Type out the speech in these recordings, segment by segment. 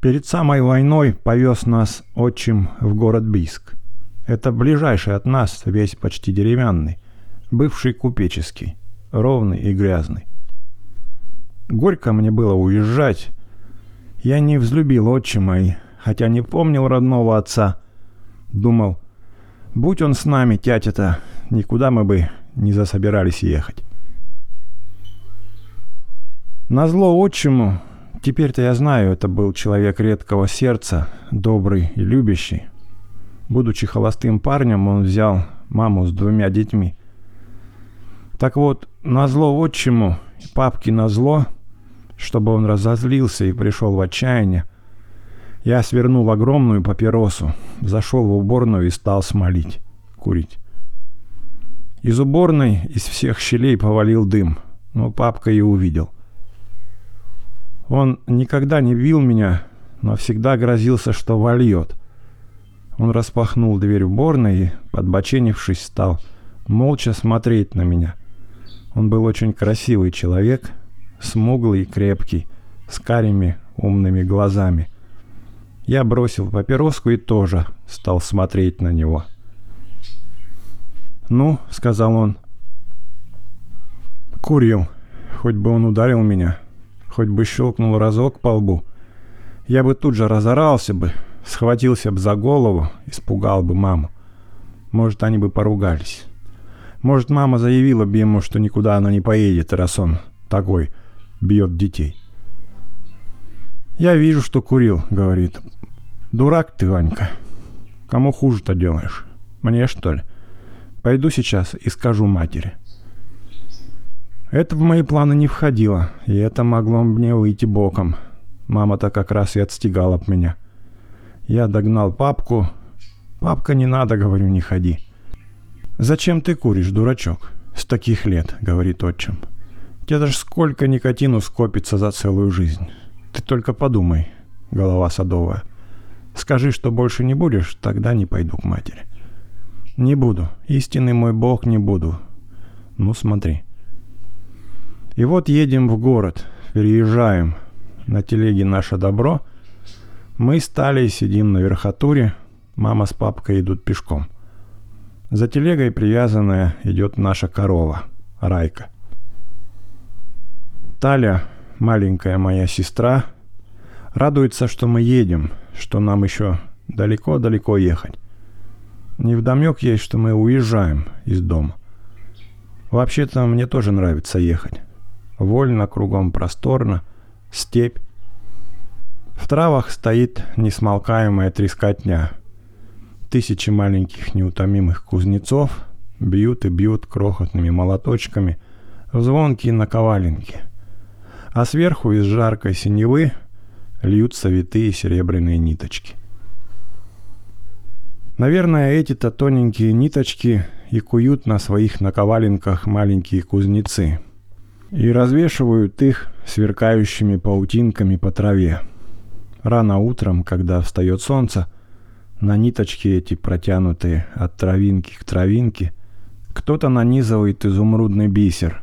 Перед самой войной повез нас отчим в город Бийск. Это ближайший от нас, весь почти деревянный, бывший купеческий, ровный и грязный. Горько мне было уезжать. Я не взлюбил отчима и, хотя не помнил родного отца, думал, будь он с нами, тятя-то, никуда мы бы не засобирались ехать. Назло отчиму Теперь-то я знаю, это был человек редкого сердца, добрый и любящий. Будучи холостым парнем, он взял маму с двумя детьми. Так вот, на зло отчиму, папке на зло, чтобы он разозлился и пришел в отчаяние, я свернул огромную папиросу, зашел в уборную и стал смолить, курить. Из уборной из всех щелей повалил дым, но папка и увидел – он никогда не бил меня, но всегда грозился, что вольет. Он распахнул дверь уборной и, подбоченившись, стал молча смотреть на меня. Он был очень красивый человек, смуглый и крепкий, с карими умными глазами. Я бросил папироску и тоже стал смотреть на него. «Ну», — сказал он, — «курил, хоть бы он ударил меня» хоть бы щелкнул разок по лбу. Я бы тут же разорался бы, схватился бы за голову, испугал бы маму. Может, они бы поругались. Может, мама заявила бы ему, что никуда она не поедет, раз он такой бьет детей. «Я вижу, что курил», — говорит. «Дурак ты, Ванька. Кому хуже-то делаешь? Мне, что ли? Пойду сейчас и скажу матери». Это в мои планы не входило, и это могло мне выйти боком. Мама-то как раз и отстегала от меня. Я догнал папку. «Папка, не надо», — говорю, — «не ходи». «Зачем ты куришь, дурачок?» «С таких лет», — говорит отчим. «Тебе даже сколько никотину скопится за целую жизнь. Ты только подумай, голова садовая. Скажи, что больше не будешь, тогда не пойду к матери». «Не буду. Истинный мой Бог не буду». «Ну, смотри». И вот едем в город, переезжаем. На телеге наше добро. Мы стали, сидим на верхотуре. Мама с папкой идут пешком. За телегой привязанная идет наша корова, Райка. Таля, маленькая моя сестра, радуется, что мы едем, что нам еще далеко-далеко ехать. Невдомек есть, что мы уезжаем из дома. Вообще-то мне тоже нравится ехать. Вольно, кругом просторно, степь. В травах стоит несмолкаемая трескотня. Тысячи маленьких неутомимых кузнецов бьют и бьют крохотными молоточками в звонкие наковаленки. А сверху из жаркой синевы льются витые серебряные ниточки. Наверное, эти-то тоненькие ниточки и куют на своих наковаленках маленькие кузнецы – и развешивают их сверкающими паутинками по траве. Рано утром, когда встает солнце, на ниточке эти протянутые от травинки к травинке, кто-то нанизывает изумрудный бисер.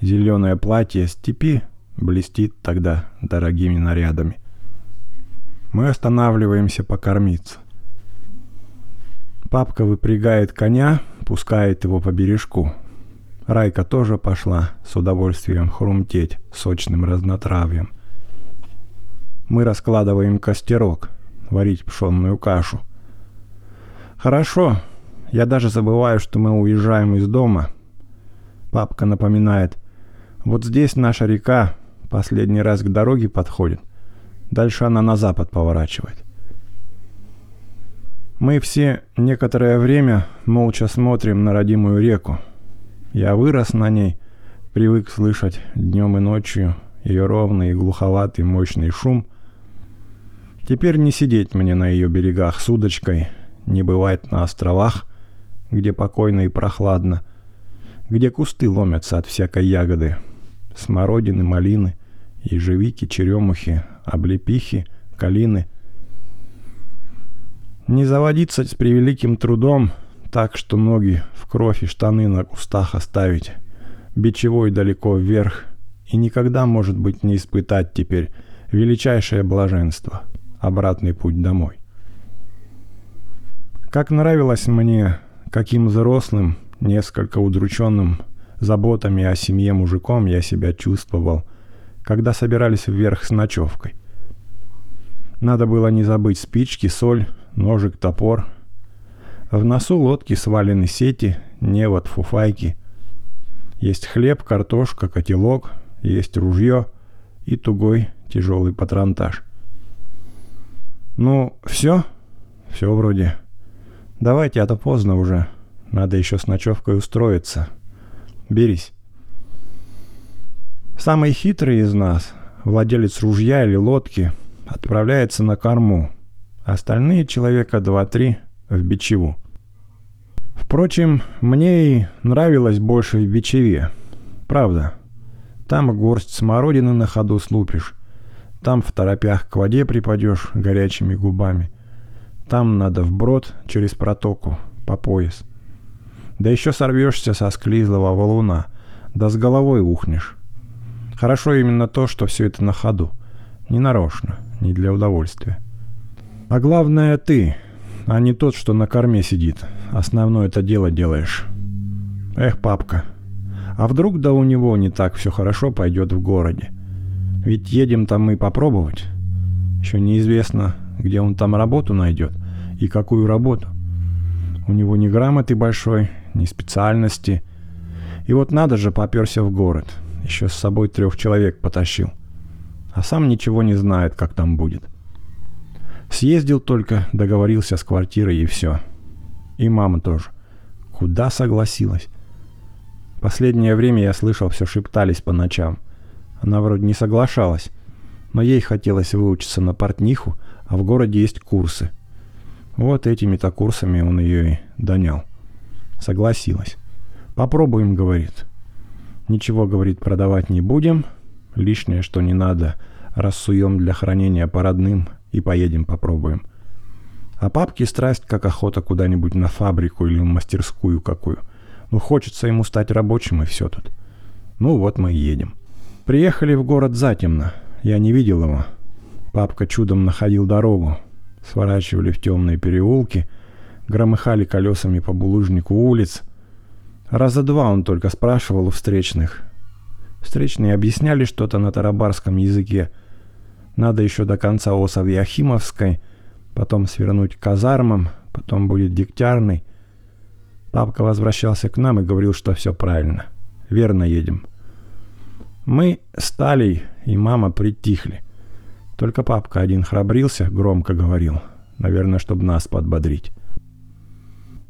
Зеленое платье степи блестит тогда дорогими нарядами. Мы останавливаемся покормиться. Папка выпрягает коня, пускает его по бережку, Райка тоже пошла с удовольствием хрумтеть сочным разнотравьем. Мы раскладываем костерок, варить пшенную кашу. Хорошо, я даже забываю, что мы уезжаем из дома. Папка напоминает, вот здесь наша река последний раз к дороге подходит. Дальше она на запад поворачивает. Мы все некоторое время молча смотрим на родимую реку, я вырос на ней, привык слышать днем и ночью ее ровный и глуховатый мощный шум. Теперь не сидеть мне на ее берегах с удочкой, не бывать на островах, где покойно и прохладно, где кусты ломятся от всякой ягоды, смородины, малины, ежевики, черемухи, облепихи, калины. Не заводиться с превеликим трудом — так, что ноги в кровь и штаны на кустах оставить, бичевой далеко вверх, и никогда, может быть, не испытать теперь величайшее блаженство обратный путь домой. Как нравилось мне, каким взрослым, несколько удрученным заботами о семье мужиком я себя чувствовал, когда собирались вверх с ночевкой. Надо было не забыть спички, соль, ножик, топор. В носу лодки свалены сети, невод, фуфайки. Есть хлеб, картошка, котелок, есть ружье и тугой тяжелый патронтаж. Ну, все? Все вроде. Давайте, а то поздно уже. Надо еще с ночевкой устроиться. Берись. Самый хитрый из нас, владелец ружья или лодки, отправляется на корму. Остальные человека два-три в Бичеву. Впрочем, мне и нравилось больше в Бичеве. Правда. Там горсть смородины на ходу слупишь. Там в торопях к воде припадешь горячими губами. Там надо вброд через протоку, по пояс. Да еще сорвешься со склизлого валуна, да с головой ухнешь. Хорошо именно то, что все это на ходу. Не нарочно, не для удовольствия. А главное ты, а не тот, что на корме сидит. Основное это дело делаешь. Эх, папка. А вдруг да у него не так все хорошо пойдет в городе? Ведь едем там мы попробовать. Еще неизвестно, где он там работу найдет и какую работу. У него ни грамоты большой, ни специальности. И вот надо же, поперся в город. Еще с собой трех человек потащил. А сам ничего не знает, как там будет. Съездил только, договорился с квартирой и все. И мама тоже. Куда согласилась? Последнее время я слышал, все шептались по ночам. Она вроде не соглашалась, но ей хотелось выучиться на портниху, а в городе есть курсы. Вот этими-то курсами он ее и донял. Согласилась. «Попробуем», — говорит. «Ничего, — говорит, — продавать не будем. Лишнее, что не надо, рассуем для хранения по родным и поедем попробуем. А папке страсть, как охота куда-нибудь на фабрику или мастерскую какую. Ну, хочется ему стать рабочим, и все тут. Ну, вот мы и едем. Приехали в город затемно. Я не видел его. Папка чудом находил дорогу. Сворачивали в темные переулки — громыхали колесами по булыжнику улиц. Раза два он только спрашивал у встречных. Встречные объясняли что-то на тарабарском языке. Надо еще до конца Осов Яхимовской, потом свернуть к казармам, потом будет Дегтярный. Папка возвращался к нам и говорил, что все правильно. Верно едем. Мы стали, и мама притихли. Только папка один храбрился, громко говорил. Наверное, чтобы нас подбодрить.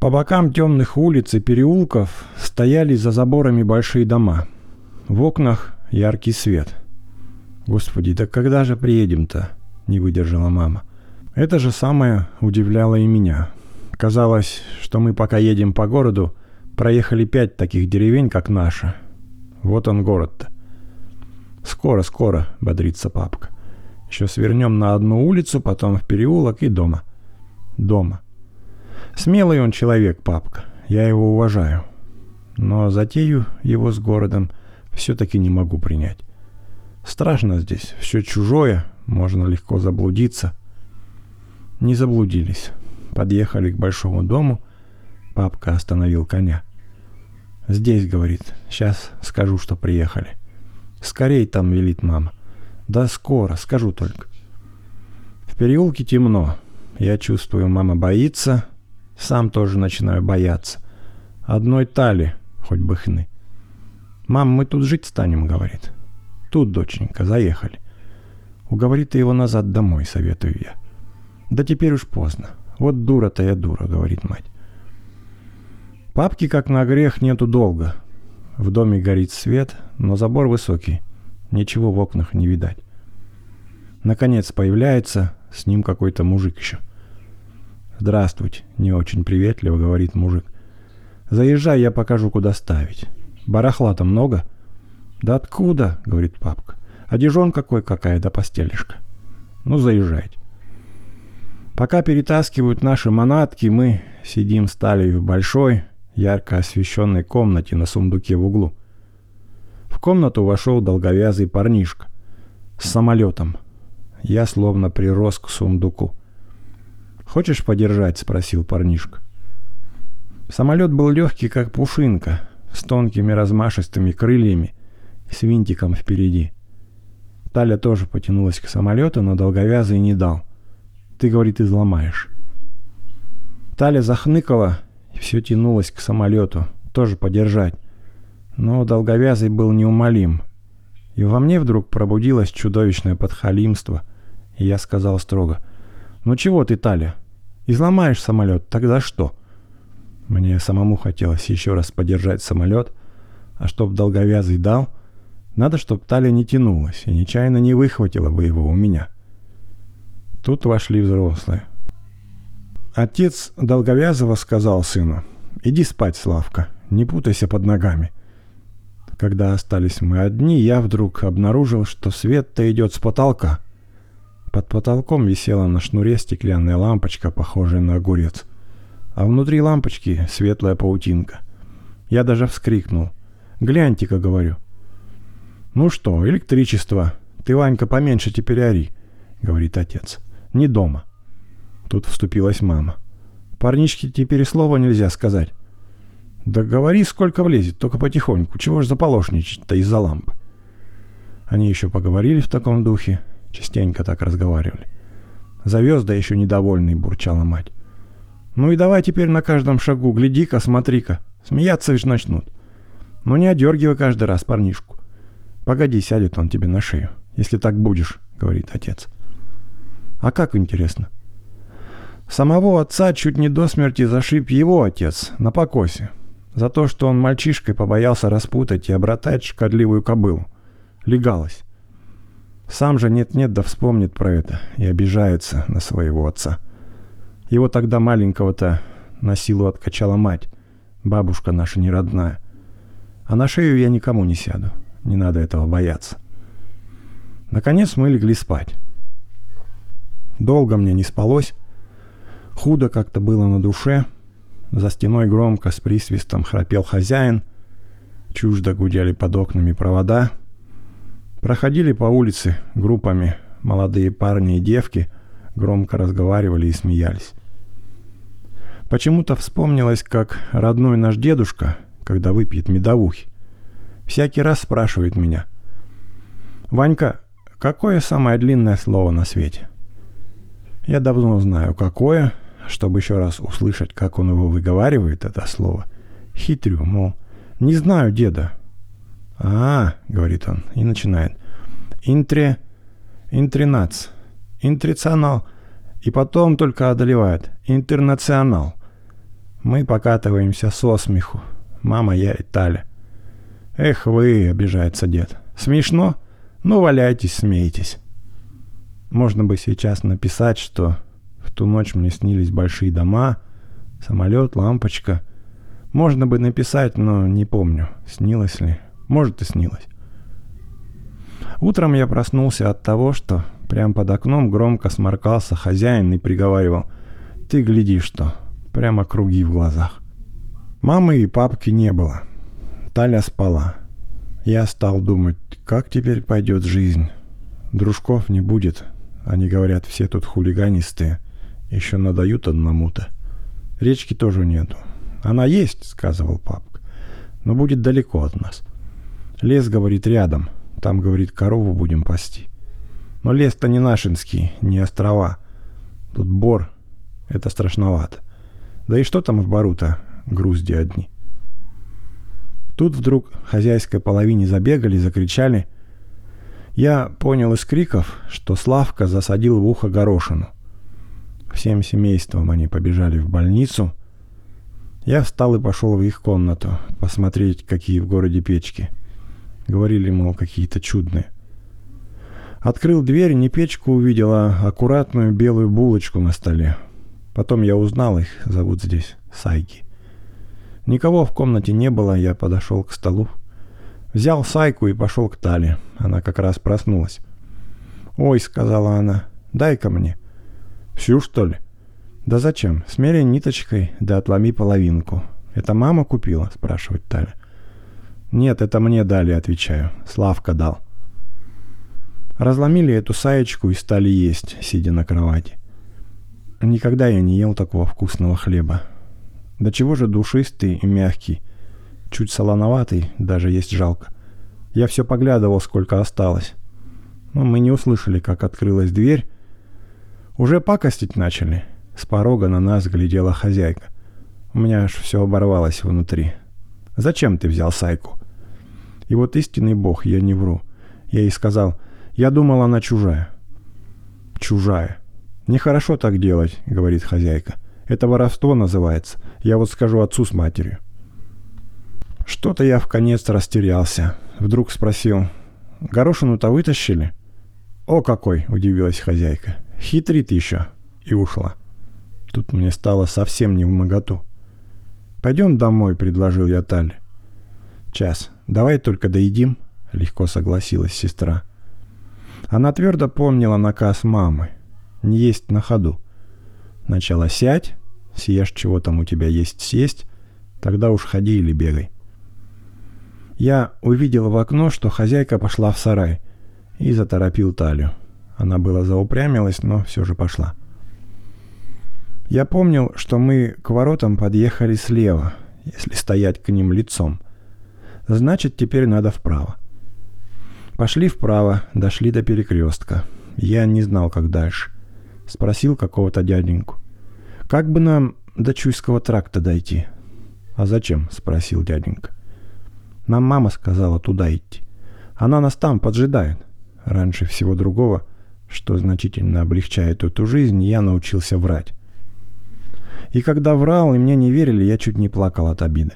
По бокам темных улиц и переулков стояли за заборами большие дома. В окнах яркий свет. «Господи, да когда же приедем-то?» — не выдержала мама. Это же самое удивляло и меня. Казалось, что мы пока едем по городу, проехали пять таких деревень, как наша. Вот он город-то. «Скоро, скоро», — бодрится папка. «Еще свернем на одну улицу, потом в переулок и дома». «Дома». Смелый он человек, папка. Я его уважаю. Но затею его с городом все-таки не могу принять. Страшно здесь, все чужое, можно легко заблудиться. Не заблудились. Подъехали к большому дому. Папка остановил коня. «Здесь», — говорит, — «сейчас скажу, что приехали». «Скорей там», — велит мама. «Да скоро, скажу только». В переулке темно. Я чувствую, мама боится, сам тоже начинаю бояться. Одной тали, хоть бы хны. «Мам, мы тут жить станем», — говорит. «Тут, доченька, заехали». Уговори ты его назад домой, советую я. Да теперь уж поздно. Вот дура-то я дура, говорит мать. Папки, как на грех, нету долго. В доме горит свет, но забор высокий. Ничего в окнах не видать. Наконец появляется, с ним какой-то мужик еще. «Здравствуйте», — не очень приветливо говорит мужик. «Заезжай, я покажу, куда ставить. Барахла-то много?» «Да откуда?» — говорит папка. «Одежон какой какая, да постелишка». «Ну, заезжайте». Пока перетаскивают наши манатки, мы сидим с Талией в большой, ярко освещенной комнате на сундуке в углу. В комнату вошел долговязый парнишка с самолетом. Я словно прирос к сундуку. «Хочешь подержать?» — спросил парнишка. Самолет был легкий, как пушинка, с тонкими размашистыми крыльями с винтиком впереди. Таля тоже потянулась к самолету, но долговязый не дал. «Ты, — говорит, — изломаешь». Таля захныкала и все тянулась к самолету, тоже подержать. Но долговязый был неумолим. И во мне вдруг пробудилось чудовищное подхалимство. И я сказал строго, «Ну чего ты, Таля? Изломаешь самолет, тогда что?» Мне самому хотелось еще раз подержать самолет, а чтоб долговязый дал, надо, чтоб талия не тянулась и нечаянно не выхватила бы его у меня. Тут вошли взрослые. Отец Долговязова сказал сыну, «Иди спать, Славка, не путайся под ногами». Когда остались мы одни, я вдруг обнаружил, что свет-то идет с потолка. Под потолком висела на шнуре стеклянная лампочка, похожая на огурец а внутри лампочки светлая паутинка. Я даже вскрикнул. «Гляньте-ка», — говорю. «Ну что, электричество. Ты, Ванька, поменьше теперь ори», — говорит отец. «Не дома». Тут вступилась мама. «Парничке теперь слова нельзя сказать». «Да говори, сколько влезет, только потихоньку. Чего ж заполошничать-то из-за лампы?» Они еще поговорили в таком духе, частенько так разговаривали. Завез, да еще недовольный, бурчала мать. Ну и давай теперь на каждом шагу, гляди-ка, смотри-ка. Смеяться ведь начнут. Ну не одергивай каждый раз парнишку. Погоди, сядет он тебе на шею, если так будешь, говорит отец. А как интересно? Самого отца чуть не до смерти зашиб его отец на покосе. За то, что он мальчишкой побоялся распутать и обратать шкодливую кобылу. Легалось. Сам же нет-нет да вспомнит про это и обижается на своего отца. Его тогда маленького-то на силу откачала мать, бабушка наша неродная. А на шею я никому не сяду, не надо этого бояться. Наконец мы легли спать. Долго мне не спалось, худо как-то было на душе. За стеной громко с присвистом храпел хозяин, чуждо гудели под окнами провода. Проходили по улице группами молодые парни и девки, громко разговаривали и смеялись. Почему-то вспомнилось, как родной наш дедушка, когда выпьет медовухи, всякий раз спрашивает меня, «Ванька, какое самое длинное слово на свете?» Я давно знаю, какое, чтобы еще раз услышать, как он его выговаривает, это слово. Хитрю, мол, не знаю деда. «А, — говорит он, и начинает. Интре... Интринац. Интриционал. И потом только одолевает. Интернационал. Мы покатываемся со смеху. Мама, я и Таля. «Эх вы!» — обижается дед. «Смешно? Ну, валяйтесь, смейтесь». Можно бы сейчас написать, что в ту ночь мне снились большие дома, самолет, лампочка. Можно бы написать, но не помню, снилось ли. Может и снилось. Утром я проснулся от того, что прямо под окном громко сморкался хозяин и приговаривал «Ты гляди что, Прямо круги в глазах. Мамы и папки не было. Таля спала. Я стал думать, как теперь пойдет жизнь. Дружков не будет. Они говорят, все тут хулиганистые. Еще надают одному-то. Речки тоже нету. Она есть, сказывал папка. Но будет далеко от нас. Лес, говорит, рядом. Там, говорит, корову будем пасти. Но лес-то не нашинский, не острова. Тут бор. Это страшновато. Да и что там в Барута, грузди одни. Тут вдруг хозяйской половине забегали, закричали. Я понял из криков, что Славка засадил в ухо горошину. Всем семейством они побежали в больницу. Я встал и пошел в их комнату, посмотреть, какие в городе печки. Говорили, мол, какие-то чудные. Открыл дверь, не печку увидела, а аккуратную белую булочку на столе. Потом я узнал их, зовут здесь Сайки. Никого в комнате не было, я подошел к столу. Взял Сайку и пошел к Тале. Она как раз проснулась. «Ой», — сказала она, — «дай-ка мне». «Всю, что ли?» «Да зачем? Смери ниточкой, да отломи половинку». «Это мама купила?» — спрашивает Таля. «Нет, это мне дали», — отвечаю. «Славка дал». Разломили эту саечку и стали есть, сидя на кровати. Никогда я не ел такого вкусного хлеба. До чего же душистый и мягкий. Чуть солоноватый, даже есть жалко. Я все поглядывал, сколько осталось. Но мы не услышали, как открылась дверь. Уже пакостить начали. С порога на нас глядела хозяйка. У меня аж все оборвалось внутри. «Зачем ты взял Сайку?» И вот истинный бог, я не вру. Я ей сказал, я думал, она чужая. Чужая. Нехорошо так делать, говорит хозяйка. Это воровство называется. Я вот скажу отцу с матерью. Что-то я в конец растерялся. Вдруг спросил, горошину-то вытащили? О, какой, удивилась хозяйка. Хитрит еще. И ушла. Тут мне стало совсем не в моготу. «Пойдем домой», — предложил я Таль. «Час. Давай только доедим», — легко согласилась сестра. Она твердо помнила наказ мамы. Не есть на ходу. Сначала сядь, съешь, чего там у тебя есть съесть, тогда уж ходи или бегай. Я увидел в окно, что хозяйка пошла в сарай, и заторопил талию. Она была заупрямилась, но все же пошла. Я помнил, что мы к воротам подъехали слева, если стоять к ним лицом. Значит, теперь надо вправо. Пошли вправо, дошли до перекрестка. Я не знал, как дальше. Спросил какого-то дяденьку. «Как бы нам до Чуйского тракта дойти?» «А зачем?» — спросил дяденька. «Нам мама сказала туда идти. Она нас там поджидает». Раньше всего другого, что значительно облегчает эту жизнь, я научился врать. И когда врал, и мне не верили, я чуть не плакал от обиды.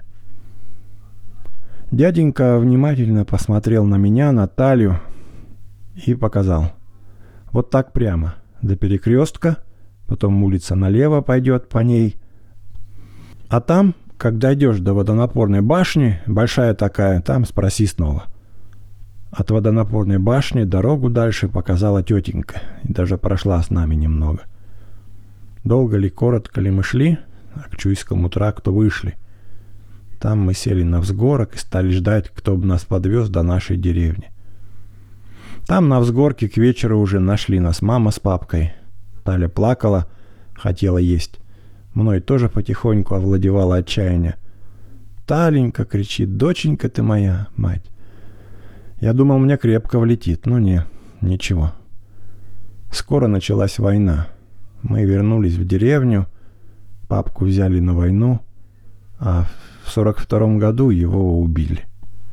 Дяденька внимательно посмотрел на меня, на талию и показал. Вот так прямо, до перекрестка, потом улица налево пойдет по ней. А там, когда идешь до водонапорной башни, большая такая, там спроси снова. От водонапорной башни дорогу дальше показала тетенька и даже прошла с нами немного. Долго ли, коротко ли мы шли, а к Чуйскому тракту вышли. Там мы сели на взгорок и стали ждать, кто бы нас подвез до нашей деревни. Там на взгорке к вечеру уже нашли нас мама с папкой. Таля плакала, хотела есть. Мной тоже потихоньку овладевало отчаяние. «Таленька!» — кричит. «Доченька ты моя, мать!» Я думал, мне крепко влетит, но не, ничего. Скоро началась война. Мы вернулись в деревню, папку взяли на войну, а в 42 году его убили.